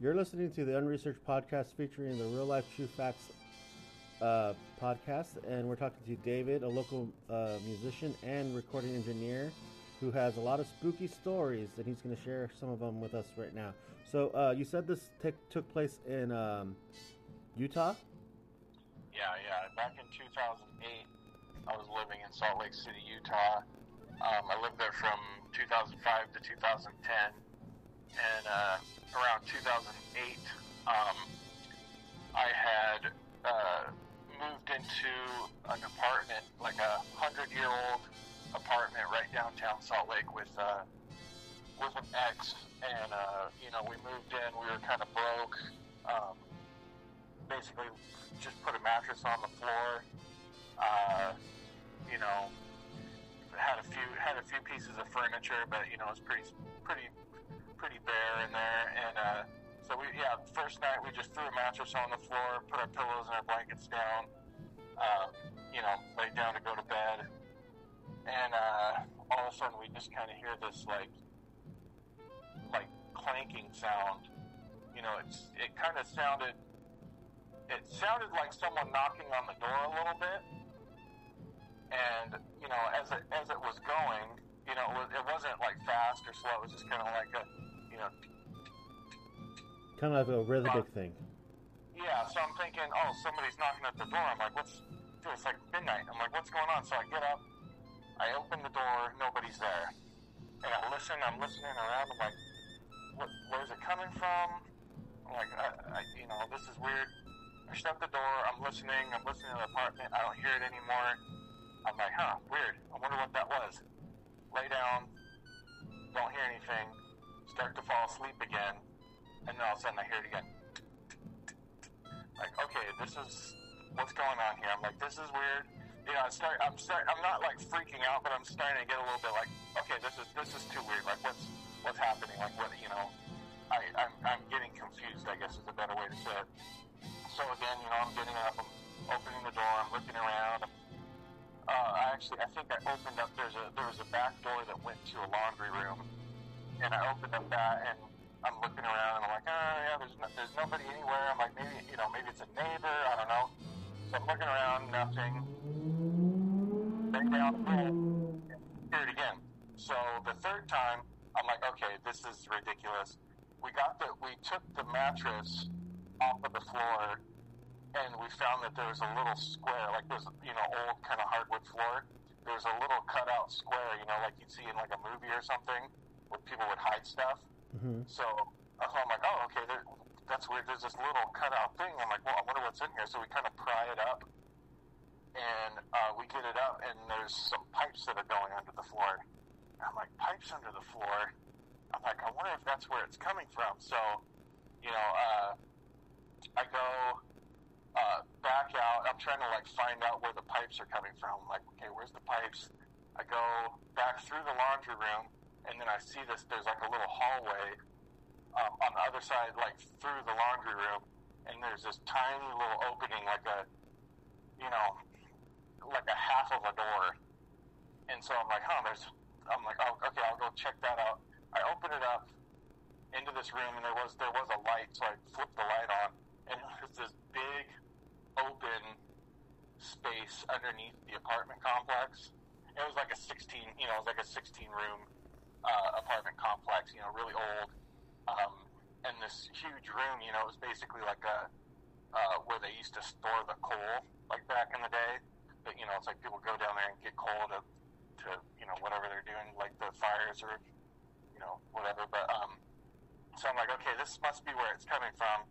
You're listening to the Unresearched podcast featuring the Real Life True Facts uh, podcast, and we're talking to David, a local uh, musician and recording engineer who has a lot of spooky stories, and he's going to share some of them with us right now. So, uh, you said this t- took place in um, Utah? Yeah, yeah. Back in 2008, I was living in Salt Lake City, Utah. Um, I lived there from 2005 to 2010. And uh, around 2008, um, I had uh, moved into an apartment, like a hundred year old apartment right downtown Salt Lake with uh, with an ex, and uh, you know we moved in. We were kind of broke. Um, basically, just put a mattress on the floor. Uh, you know, had a few had a few pieces of furniture, but you know it was pretty pretty pretty bare in there. And uh, so we yeah, first night we just threw a mattress on the floor, put our pillows and our blankets down. Uh, you know, laid down to go to bed and uh, all of a sudden we just kind of hear this like like clanking sound. You know, it's it kind of sounded it sounded like someone knocking on the door a little bit, and you know, as it as it was going, you know, it, was, it wasn't like fast or slow. It was just kind of like a you know, kind of like a rhythmic uh, thing. Yeah, so I'm thinking, oh, somebody's knocking at the door. I'm like, what's? It's like midnight. I'm like, what's going on? So I get up I open the door, nobody's there. And I listen, I'm listening around, I'm like, what, where's it coming from? I'm like, I, I, you know, this is weird. I shut the door, I'm listening, I'm listening to the apartment, I don't hear it anymore. I'm like, huh, weird. I wonder what that was. Lay down, don't hear anything, start to fall asleep again, and then all of a sudden I hear it again. Like, okay, this is what's going on here. I'm like, this is weird you know, I start, I'm start, I'm not like freaking out, but I'm starting to get a little bit like, okay, this is this is too weird. Like, what's what's happening? Like, what you know, I I'm, I'm getting confused. I guess is a better way to say it. So again, you know, I'm getting up, I'm opening the door, I'm looking around. Uh, I actually, I think I opened up. There's a there was a back door that went to a laundry room, and I opened up that and. I'm looking around and I'm like, oh yeah, there's no, there's nobody anywhere. I'm like, maybe you know, maybe it's a neighbor. I don't know. So I'm looking around, nothing back down and hear it again. So the third time, I'm like, okay, this is ridiculous. We got the, we took the mattress off of the floor, and we found that there was a little square, like this, you know, old kind of hardwood floor. There was a little cutout square, you know, like you'd see in like a movie or something, people would hide stuff. Mm-hmm. So I'm like, oh, okay, there, that's weird. There's this little cutout thing. I'm like, well, I wonder what's in here. So we kind of pry it up and uh, we get it up, and there's some pipes that are going under the floor. And I'm like, pipes under the floor? I'm like, I wonder if that's where it's coming from. So, you know, uh, I go uh, back out. I'm trying to like find out where the pipes are coming from. I'm like, okay, where's the pipes? I go back through the laundry room, and then I see this. There's like a little hallway um, on the other side, like through the laundry room, and there's this tiny little opening, like a, you know, like a half of a door. And so I'm like, huh, there's, I'm like, oh, okay, I'll go check that out. I open it up into this room and there was, there was a light. So I flipped the light on and there's this big open space underneath the apartment complex. It was like a 16, you know, it was like a 16 room uh, apartment complex, you know, really old. Um, and this huge room, you know, it was basically like a, uh, where they used to store the coal, like back in the day But you know, it's like people go down there and get coal to, to you know, whatever they're doing, like the fires or, you know, whatever. But, um, so I'm like, okay, this must be where it's coming from.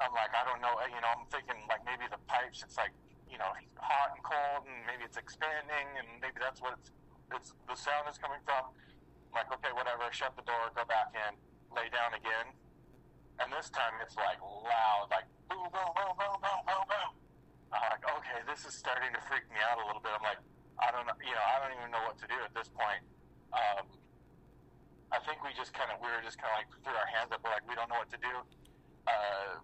I'm like, I don't know, you know, I'm thinking like maybe the pipes, it's like, you know, hot and cold and maybe it's expanding and maybe that's what it's, it's the sound is coming from. I'm like, okay, whatever, shut the door, go back in, lay down again. And this time it's like loud, like boom, boom, boom, boom, boom, boom, boom. I'm like, okay, this is starting to freak me out a little bit. I'm like, I don't know, you know, I don't even know what to do at this point. Um, I think we just kind of, we were just kind of like threw our hands up. We're like, we don't know what to do. Uh,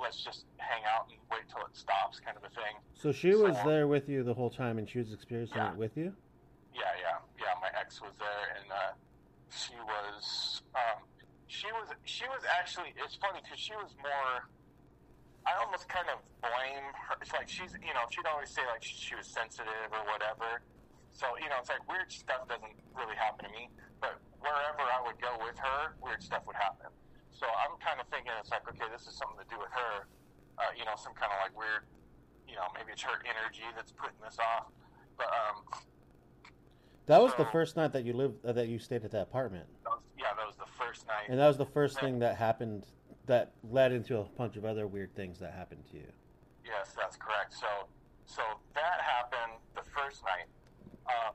let's just hang out and wait till it stops, kind of a thing. So she was there with you the whole time, and she was experiencing yeah. it with you. Yeah, yeah, yeah. My ex was there, and uh, she was, um, she was she was actually it's funny because she was more. I almost kind of blame her. It's like she's you know she'd always say like she was sensitive or whatever. So you know it's like weird stuff doesn't really happen to me, but wherever I would go with her, weird stuff would happen. So I'm kind of thinking it's like okay, this is something to do with her. Uh, you know, some kind of like weird. You know, maybe it's her energy that's putting this off. But um, That was the first night that you lived uh, that you stayed at that apartment, that was, yeah, that was the first night. and that was the first thing that happened that led into a bunch of other weird things that happened to you. Yes, that's correct. So, so that happened the first night. Um,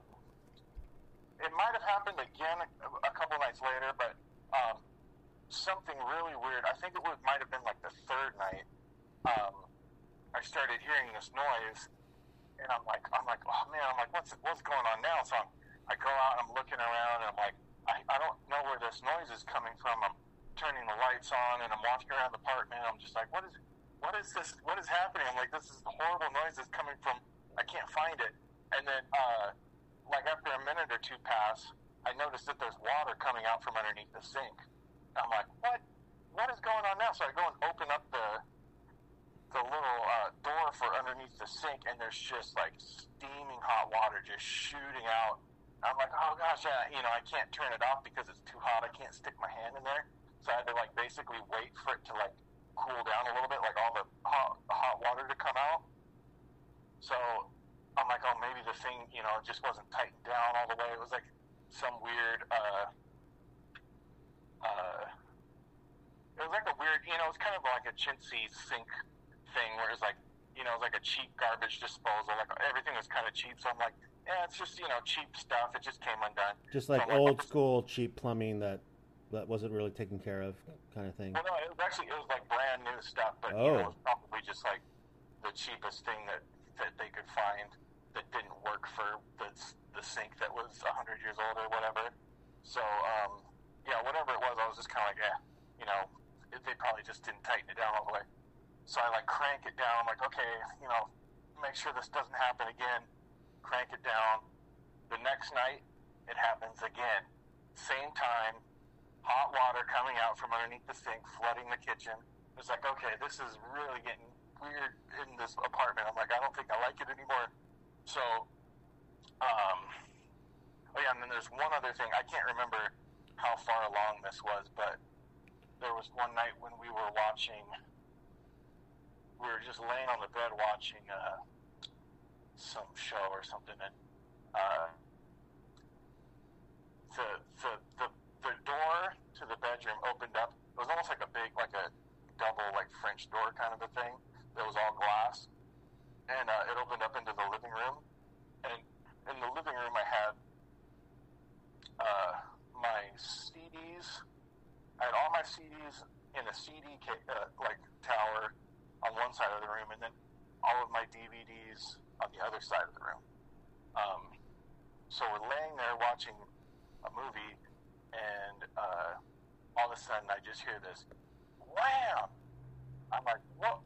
it might have happened again a, a couple nights later, but um, something really weird. I think it would, might have been like the third night. Um, I started hearing this noise, and I'm like, I'm like, oh man, I'm like, what's what's going on now? So I'm, I go out, I'm looking around, and I'm like, I, I don't know where this noise is coming from. I'm turning the lights on, and I'm walking around the apartment. I'm just like, what is what is this? What is happening? I'm like, this is horrible noise that's coming from. I can't find it. And then, uh, like after a minute or two pass, I noticed that there's water coming out from underneath the sink. I'm like, what? What is going on now? So I go and open up the the little uh, door for underneath sink, and there's just like steaming hot water just shooting out. I'm like, oh gosh, I, you know, I can't turn it off because it's too hot. I can't stick my hand in there. So I had to like basically wait for it to like cool down a little bit, like all the hot, hot water to come out. So I'm like, oh, maybe the thing, you know, just wasn't tightened down all the way. It was like some weird, uh, uh, it was like a weird, you know, it's kind of like a chintzy sink thing where it's like, you know, it's like a cheap garbage disposal. Like everything was kind of cheap. So I'm like, yeah, it's just, you know, cheap stuff. It just came undone. Just like So old this- school cheap plumbing that that wasn't really taken care of, kind of thing. Well, no, it was actually, it was like brand new stuff, but you Oh. know, it was probably just like the cheapest thing that, that they could find that didn't work for the, the sink that was 100 years old or whatever. So, um, yeah, whatever it was, I was just kind of like, yeah, you know, it, they probably just didn't tighten it down all the way. So I like crank it down. I'm like, okay, you know, make sure this doesn't happen again. Crank it down. The next night, it happens again. Same time, hot water coming out from underneath the sink, flooding the kitchen. It's like, okay, this is really getting weird in this apartment. I'm like, I don't think I like it anymore. So, um, oh yeah, and then there's one other thing. I can't remember how far along this was, but there was one night when we were watching. We were just laying on the bed watching uh, some show or something, and uh, the, the the the door to the bedroom opened up. It was almost like a big, like a double, like French door kind of a thing. That was all glass, and uh, it opened up into the living room. And in the living room, I had uh, my CDs. I had all my CDs in a CD ca- uh, like tower on one side of the room, and then all of my DVDs on the other side of the room. Um, so we're laying there watching a movie, and uh, all of a sudden I just hear this wham. I'm like, what?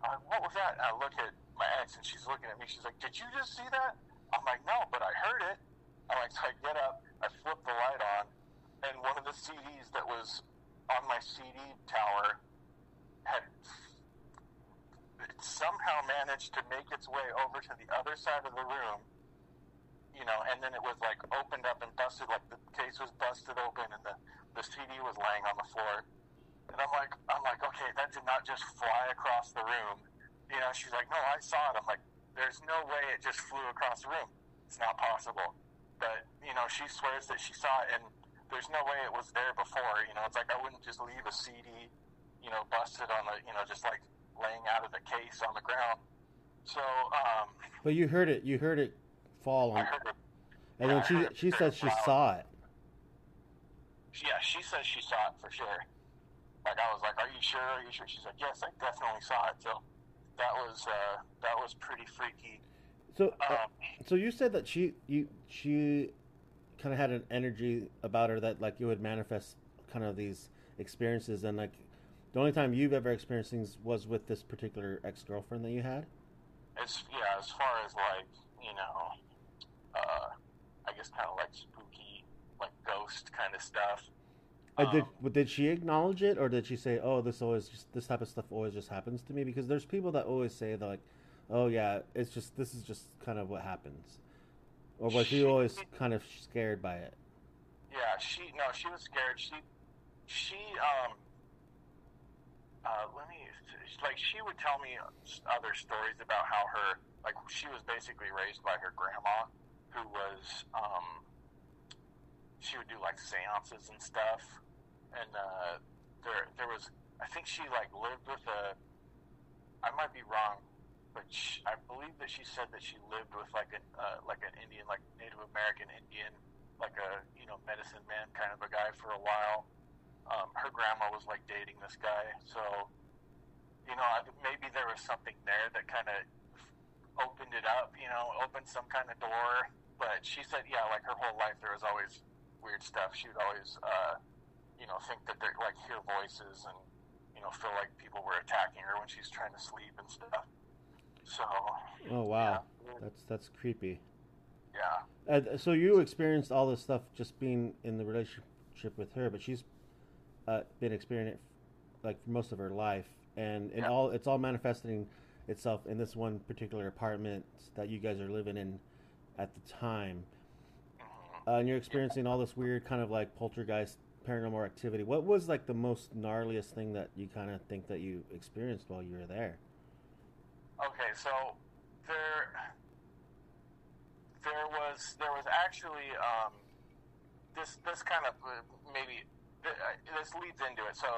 I'm like, what was that? And I look at my ex, and she's looking at me. She's like, did you just see that? I'm like, no, but I heard it. I'm like, so I get up, I flip the light on, and one of the CDs that was on my CD tower had it somehow managed to make its way over to the other side of the room you know, and then it was like opened up and busted, like the case was busted open and the, the CD was laying on the floor. And I'm like, I'm like, okay, that did not just fly across the room. You know, she's like, no, I saw it. I'm like, there's no way it just flew across the room. It's not possible. But, you know, she swears that she saw it and there's no way it was there before. You know, it's like I wouldn't just leave a CD, you know, busted on the, you know, just like laying out of the case on the ground. So, um, But you heard it. You heard it fall on, it. and then she she said she saw it. Yeah, she says she saw it for sure. Like I was like, "Are you sure? Are you sure?" She's like, "Yes, I definitely saw it." So that was uh, that was pretty freaky. So uh, Um, so you said that she you she kind of had an energy about her that like it would manifest kind of these experiences and like the only time you've ever experienced things was with this particular ex girlfriend that you had. as yeah, as far as like you know, uh, I guess kind of like spooky, like ghost kind of stuff. Uh, did Um, but did she acknowledge it, or did she say, "Oh, this always just this type of stuff always just happens to me"? Because there's people that always say that, like, "Oh yeah, it's just this is just kind of what happens," or was she She- always kind of scared by it? Yeah, she no, she was scared. She she um uh let me like she would tell me other stories about how her like she was basically raised by her grandma who was um she would do like seances and stuff and uh there there was I think she like lived with a I might be wrong but she, I believe that she said that she lived with like an uh, like an Indian like Native American Indian like a you know medicine man kind of a guy for a while. Um, her grandma was like dating this guy, so you know maybe there was something there that kind of opened it up, you know, opened some kind of door. But she said, yeah, like her whole life there was always weird stuff. She would always, uh, you know, think that they like hear voices and you know feel like people were attacking her when she's trying to sleep and stuff. So Oh wow, yeah, that's that's creepy. yeah. Uh, so you experienced all this stuff just being in the relationship with her, but she's uh, been experiencing it like for most of her life, and and Yeah. all it's all manifesting itself in this one particular apartment that you guys are living in at the time, Mhm. uh, and you're experiencing all this weird kind of like poltergeist paranormal activity. What was like the most gnarliest thing that you kind of think that you experienced while you were there? Okay, so there there was there was actually um, this this kind of uh, maybe uh, this leads into it. So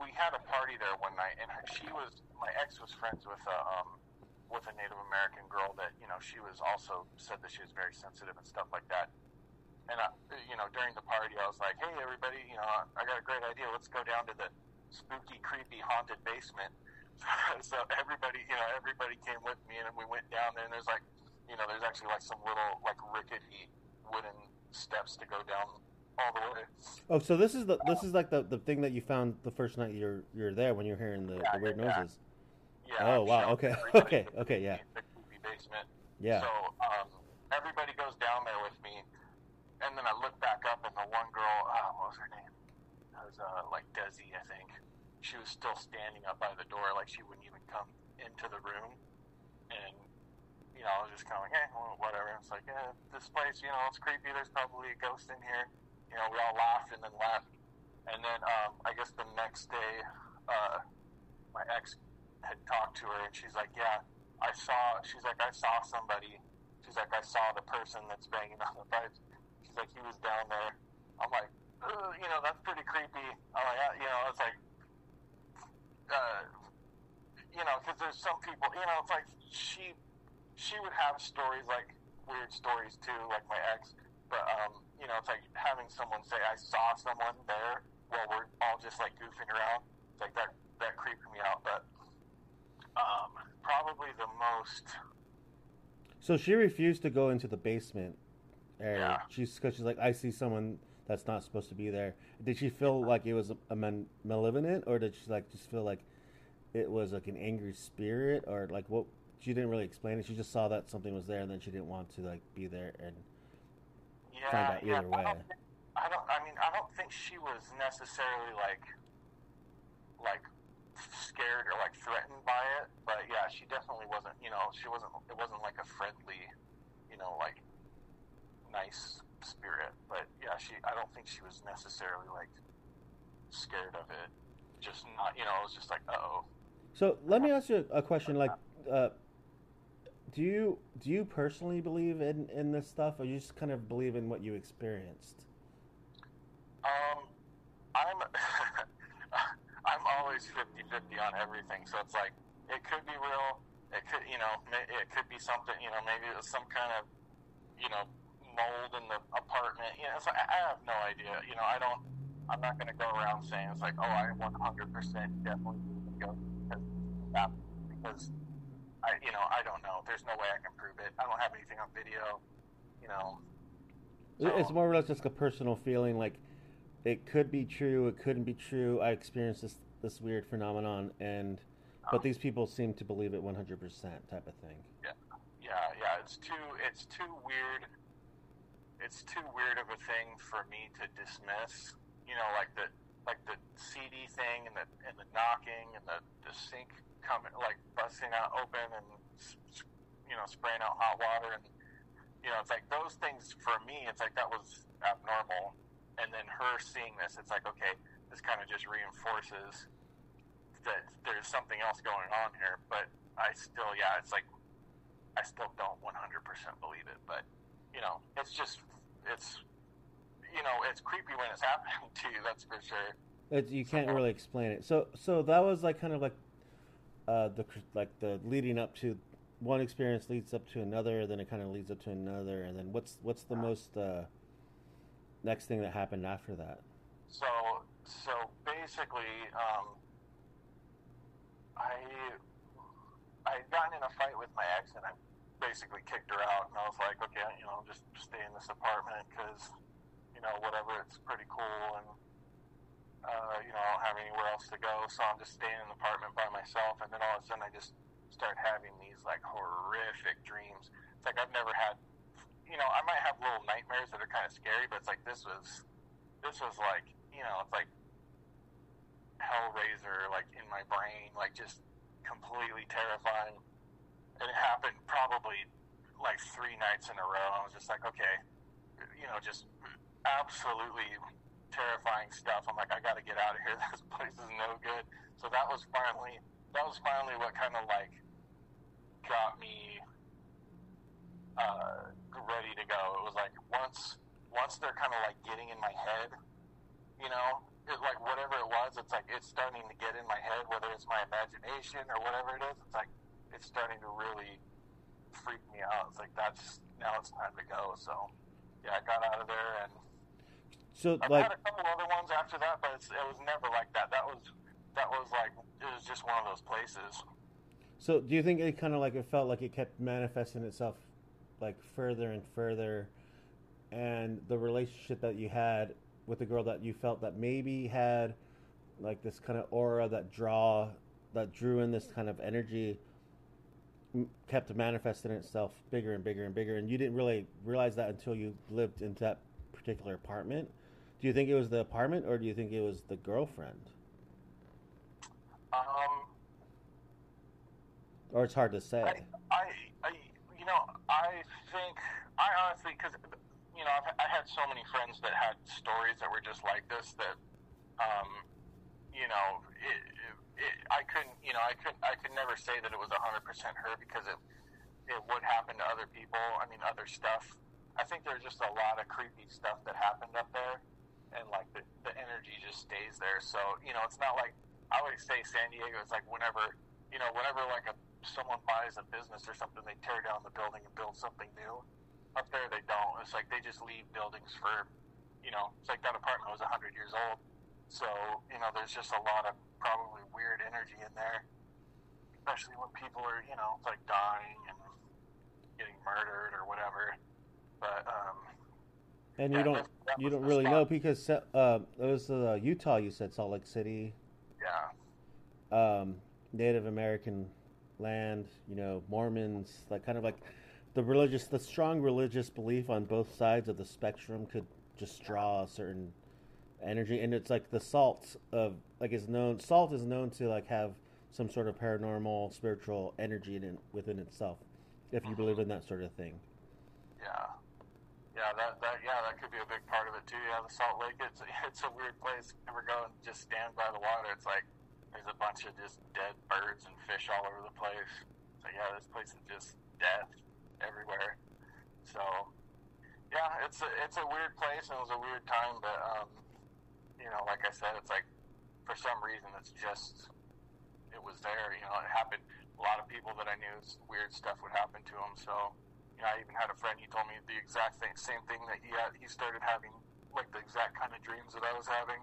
we had a party there one night, and she was my ex was friends with a um, with a Native American girl that you know she was also said that she was very sensitive and stuff like that. And I, you know, during the party, I was like, "Hey, everybody! You know, I got a great idea. Let's go down to the spooky, creepy, haunted basement." so everybody, you know, everybody came with me, and we went down there. And there's like, you know, there's actually like some little like rickety wooden steps to go down all the way. Oh, so this is the this is like the, the thing that you found the first night you're you're there when you're hearing the, Yeah, the weird yeah, noises. Yeah. Oh, wow, okay, okay, okay, yeah. The creepy basement. Yeah. So um, everybody goes down there with me, and then I look back up, and the one girl, uh, what was her name? It was uh, like Desi, I think. She was still standing up by the door, like she wouldn't even come into the room. And you know, I was just kind of like, eh, well, whatever. It's like, yeah, this place, you know, it's creepy. There's probably a ghost in here. You know, we all laughed and then left. And then um, I guess the next day, uh, my ex had talked to her, and she's like, yeah, I saw. She's like, I saw somebody. She's like, I saw the person that's banging on the pipes. She's like, he was down there. I'm like, you know, that's pretty creepy. I'm like, you know, it's like, uh, you know, because there's some people, you know, it's like she, she would have stories like weird stories too, like my ex. But um, you know, it's like having someone say, I saw someone there while we're all just like goofing around. It's like that that creeped me out. But um, probably the most So she refused to go into the basement area. Yeah. She's because she's like, I see someone that's not supposed to be there. Did she feel like it was a, a man, malevolent, or did she like just feel like it was like an angry spirit, or like what? She didn't really explain it. She just saw that something was there, and then she didn't want to like be there. And yeah, Find out yeah. either I way. don't, I don't. I mean, I don't think she was necessarily like like scared or like threatened by it. But yeah, she definitely wasn't. You know, she wasn't. It wasn't like a friendly, you know, like nice spirit. But yeah, she. I don't think she was necessarily like scared of it. Just not. You know, it was just like, uh oh. so, let me ask you a question. Like, uh, do you do you personally believe in in this stuff, or you just kind of believe in what you experienced? Um, I'm I'm always 50-50 on everything. So it's like it could be real. It could, you know, it could be something. You know, maybe it was some kind of, you know, mold in the apartment. You know, it's like I have no idea. You know, I don't. I'm not going to go around saying it's like, oh, I 100% definitely believe in ghosts because because I, you know, I don't know. There's no way I can prove it. I don't have anything on video. You know. It's more or less just a personal feeling. Like, it could be true, it couldn't be true. I experienced this this weird phenomenon, and but Um, these people seem to believe it 100% type of thing. Yeah Yeah, yeah, it's too it's too weird. It's too weird of a thing for me to dismiss. you know, like the like the CD thing and the and the knocking and the the sink coming like busting out open and you know spraying out hot water and you know it's like those things for me it's like that was abnormal and then her seeing this it's like okay this kind of just reinforces that there's something else going on here but I still yeah it's like I still don't 100% believe it but you know it's just it's you know it's creepy when it's happening to you that's for sure. It's, you can't really explain it. So so that was like kind of like uh, the like the leading up to one experience leads up to another, then it kind of leads up to another, and then what's what's the most uh, next thing that happened after that? So so basically, um, I I had gotten in a fight with my ex, and I basically kicked her out, and I was like, okay, you know, just stay in this apartment because you know whatever, it's pretty cool and uh, you know, I don't have anywhere else to go, so I'm just staying in the apartment by myself. And then all of a sudden, I just start having these like horrific dreams. It's like I've never had, you know, I might have little nightmares that are kind of scary, but it's like this was, this was like, you know, it's like Hellraiser, like in my brain, like just completely terrifying. It happened probably like three nights in a row. I was just like, okay, you know, just absolutely terrifying stuff. I'm like, I got to get out of here. This place is no good. So that was finally that was finally what kind of like got me uh, ready to go. It was like once once they're kind of like getting in my head, you know, it, like whatever it was, it's like it's starting to get in my head, whether it's my imagination or whatever it is. It's like it's starting to really freak me out. It's like that's now it's time to go. So yeah, I got out of there and so I've like had a couple other ones after that, but it was never like that. That was that was like it was just one of those places. So do you think it kind of like it felt like it kept manifesting itself like further and further and the relationship that you had with the girl that you felt that maybe had like this kind of aura that draw that drew in this kind of energy kept manifesting itself bigger and bigger and bigger and you didn't really realize that until you lived into that particular apartment do you think it was the apartment or do you think it was the girlfriend? Um, or it's hard to say. I, I, I you know, I think I honestly because you know I've, I had so many friends that had stories that were just like this that, um, you know, it, it, I couldn't, you know, I could I could never say that it was hundred percent her because it it would happen to other people. I mean, other stuff. I think there's just a lot of creepy stuff that happened up there and like the, the energy just stays there. So you know, it's not like I always say San Diego is like whenever you know whenever like a someone buys a business or something, they tear down the building and build something new. Up there, they don't. It's like they just leave buildings for you know. It's like that apartment was hundred years old, so you know there's just a lot of probably weird energy in there, especially when people are you know like dying and getting murdered or whatever. But um, and you don't you don't really know because uh, it was uh, Utah. You said Salt Lake City. Yeah. Um, Native American land. You know, Mormons. Like kind of like the religious, the strong religious belief on both sides of the spectrum could just draw a certain energy, and it's like the salt of like is known. Salt is known to like have some sort of paranormal, spiritual energy in it, within itself, if you believe in that sort of thing. Yeah. Yeah, that, that yeah, that could be a big part of it too. Yeah, the Salt Lake, it's it's a weird place. Never go and just stand by the water. It's like there's a bunch of just dead birds and fish all over the place. So yeah, this place is just death everywhere. So yeah, it's a it's a weird place and it was a weird time, but um, you know, like I said, it's like for some reason it's just it was there. You know, it happened. A lot of people that I knew, weird stuff would happen to them. So you know, I even had a friend. He told me the exact thing, same thing that he had. He started having like the exact kind of dreams that I was having.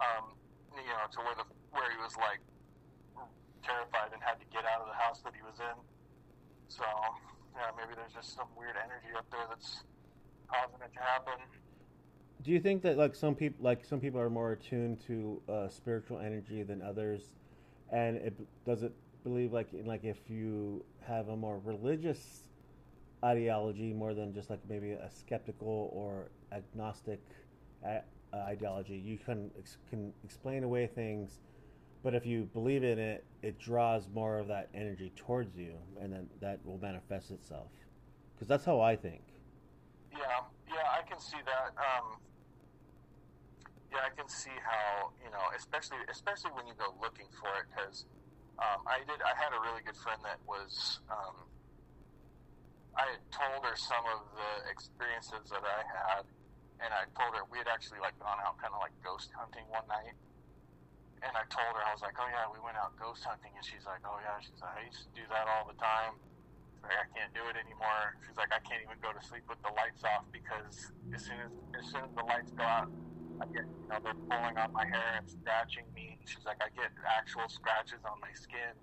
Um, you know, to where the where he was like terrified and had to get out of the house that he was in. So, yeah, maybe there's just some weird energy up there that's causing it to happen. Do you think that like some people like some people are more attuned to uh, spiritual energy than others, and it does it believe like in like if you have a more religious ideology more than just like maybe a skeptical or agnostic uh, ideology. You can ex- can explain away things, but if you believe in it, it draws more of that energy towards you, and then that will manifest itself. Because that's how I think. Yeah, yeah, I can see that. Um, yeah, I can see how you know, especially especially when you go looking for it, because um, I did. I had a really good friend that was. Um, I had told her some of the experiences that I had, and I told her we had actually like gone out kind of like ghost hunting one night. And I told her I was like, "Oh yeah, we went out ghost hunting," and she's like, "Oh yeah," she's like, "I used to do that all the time." Like, "I can't do it anymore." She's like, "I can't even go to sleep with the lights off because as soon as as soon as the lights go out, I get you know they're pulling on my hair and scratching me." She's like, "I get actual scratches on my skin."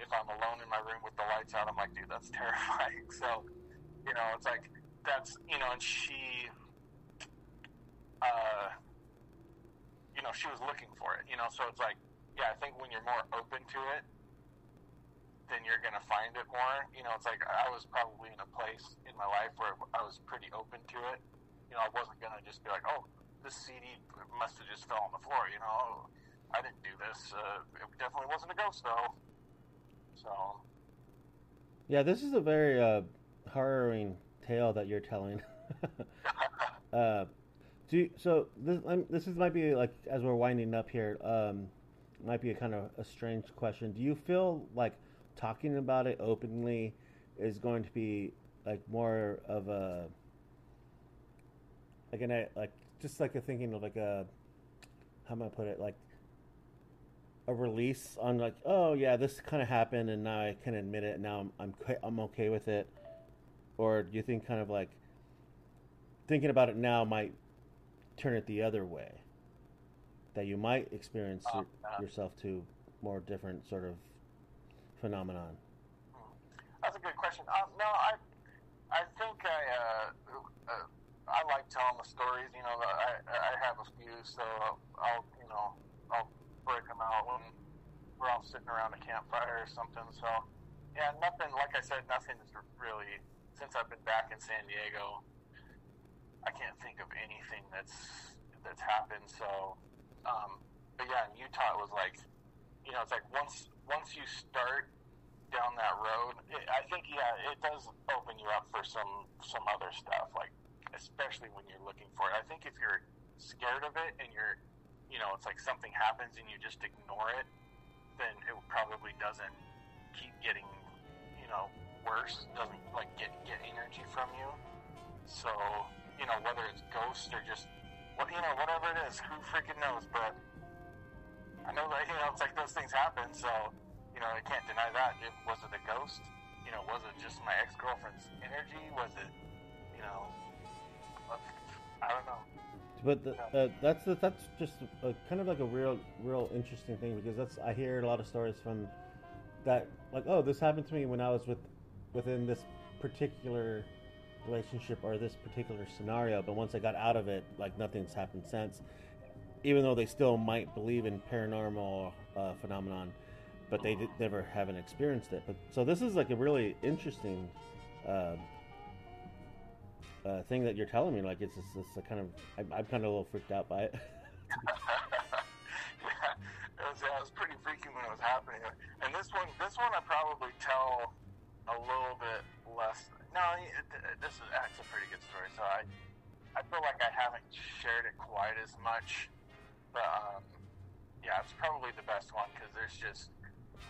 If I'm alone in my room with the lights out, I'm like, dude, that's terrifying. So, you know, it's like that's you know, and she uh, you know, she was looking for it, you know, so it's like, yeah, I think when you're more open to it, then you're going to find it more. You know, it's like I was probably in a place in my life where I was pretty open to it. You know, I wasn't going to just be like, oh, this CD must have just fell on the floor, you know. I didn't do this. Uh, it definitely wasn't a ghost, though. So. Yeah, this is a very uh, harrowing tale that you're telling. uh, do you, so this um, this is might be like as we're winding up here. Um, might be a kind of a strange question. Do you feel like talking about it openly is going to be like more of a like an like just like a thinking of like a how am I put it? Like a release on like oh yeah this kind of happened and now I can admit it now I'm I'm I'm okay with it. Or do you think kind of like thinking about it now might turn it the other way? That you might experience oh, your- yourself to more different sort of phenomenon That's a good question. Um, no, I, I think I, uh, uh, I like telling the stories. You know, I, I have a few, so I'll, you know, I'll break them out when we're all sitting around a campfire or something. So, yeah, nothing. Like I said, nothing nothing's really since I've been back in San Diego. I can't think of anything that's that's happened. So, um, but yeah, in Utah, it was like, you know, it's like once once you start down that road, it, I think yeah, it does open you up for some some other stuff, like especially when you're looking for it. I think if you're scared of it and you're, you know, it's like something happens and you just ignore it, then it probably doesn't keep getting, you know, worse. Doesn't like get get energy from you. So you know, whether it's ghosts or just what you know, whatever it is, who freaking knows? But I know that you know it's like those things happen, so you know I can't deny that. It, was it a ghost? You know, was it just my ex girlfriend's energy? Was it, you know, I don't know. But the, uh, that's the, that's just a, kind of like a real real interesting thing because that's I hear a lot of stories from that like oh this happened to me when I was with within this particular relationship or this particular scenario but once I got out of it like nothing's happened since even though they still might believe in paranormal uh, phenomenon but they did, never haven't experienced it but so this is like a really interesting uh, uh, thing that you're telling me. Like it's just, it's a kind of I'm, I'm kind of a little freaked out by it. yeah, it was, was pretty freaky when it was happening. And this one, this one, I probably tell a little bit less. No, it, this is that's a pretty good story. So I, I feel like I haven't shared it quite as much, but um, yeah, it's probably the best one because there's just,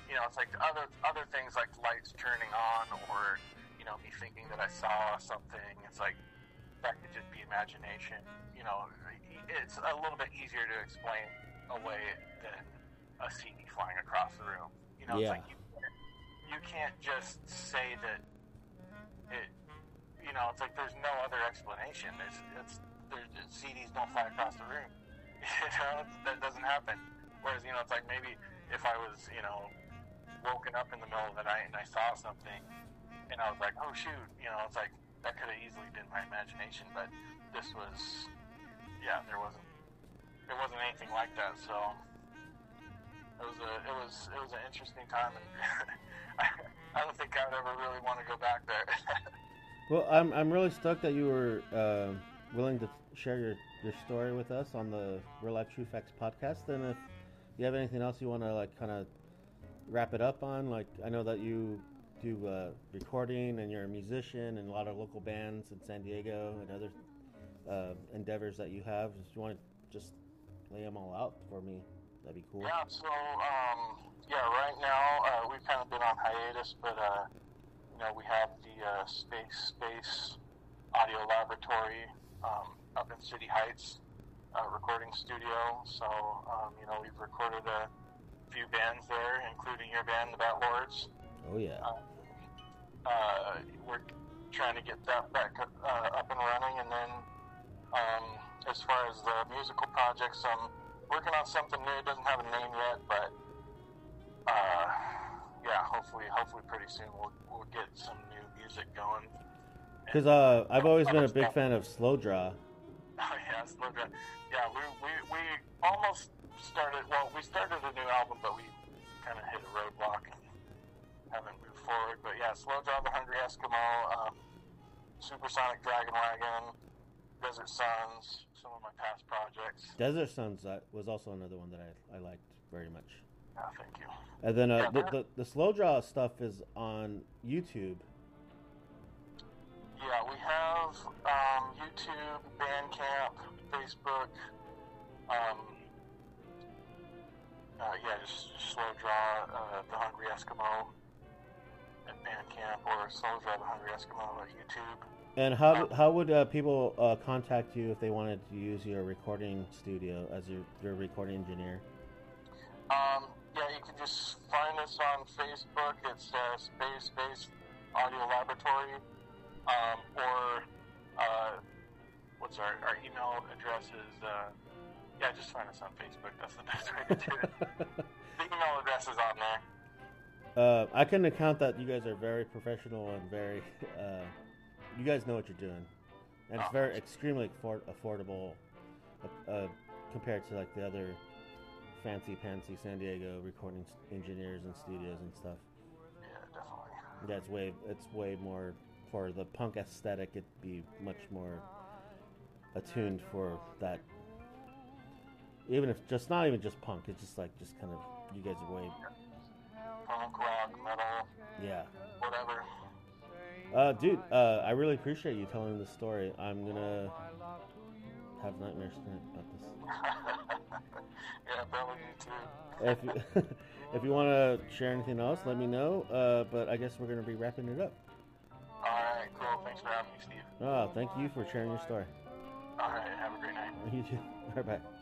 you know, it's like other other things like lights turning on or you know me thinking that I saw something. It's like that could just be imagination. You know, it's a little bit easier to explain away than a CD flying across the room. You know, Yeah. it's like you, you can't just say that it. You know, it's like there's no other explanation. It's it's there's CDs don't fly across the room. You know, that doesn't happen. Whereas you know, it's like maybe if I was you know woken up in the middle of the night and I saw something and I was like, oh shoot, you know, it's like that could have easily been my imagination, but this was, yeah, there wasn't, there wasn't anything like that. So it was a, it was, it was an interesting time, and I, I don't think I'd ever really want to go back there. well, I'm I'm really stuck that you were uh, willing to share your your story with us on the Real Life True Facts podcast. And if you have anything else you want to like kind of wrap it up on, like I know that you do uh, recording and you're a musician and a lot of local bands in San Diego and other uh, endeavors that you have. If you want to just lay them all out for me, that'd be cool. Yeah, so um, yeah, right now uh, we've kind of been on hiatus, but uh, you know we have the uh, Space Space Audio Laboratory um, up in City Heights uh, recording studio. So um, you know we've recorded a few bands there, including your band, the Bat Lords. Oh yeah. Uh, uh, we're trying to get that back uh, up and running, and then um, as far as the musical projects, I'm working on something new. It doesn't have a name yet, but uh, yeah, hopefully, hopefully pretty soon we'll we'll get some new music going. Because uh, I've always been a big fan of Slow Draw. Oh yeah, slow draw. Yeah, we, we we almost started. Well, we started a new album, but we kind of hit a roadblock and haven't moved forward. But yeah, slow draw, the Hungry Eskimo, um, Supersonic Dragon Wagon, Desert Suns, some of my past projects. Desert Suns that was also another one that I, I liked very much. Yeah, thank you. And then uh, Yeah, the, the the slow draw stuff is on YouTube. Yeah, we have um, YouTube, Bandcamp, Facebook. Um, uh, yeah, just, just slow draw uh, the Hungry Eskimo at Bandcamp or slow draw the Hungry Eskimo at YouTube. And how how would uh, people uh, contact you if they wanted to use your recording studio as your your recording engineer? Um, yeah, you can just find us on Facebook. It's uh, Space Space Audio Laboratory, um, or uh, what's our our email address is. Uh, yeah, just find us on Facebook. That's the best way to do it. the email address is on there. uh, I can account that you guys are very professional and very. Uh, you guys know what you're doing, and it's Oh. very extremely afford- affordable uh, uh, compared to like the other fancy pantsy San Diego recording engineers and studios and stuff. Yeah, definitely. Yeah, it's way it's way more for the punk aesthetic. It'd be much more attuned for that. Even if just not even just punk, it's just like just kind of you guys are way Punk rock, metal, yeah. whatever. Uh, dude, uh, I really appreciate you telling this story. I'm gonna have nightmares tonight about this. yeah, probably me too. If you, if you want to share anything else, let me know. Uh, but I guess we're gonna be wrapping it up. All right, cool. Thanks for having me, Steve. Oh, thank you for sharing your story. All right, have a great night. You too. Right, bye.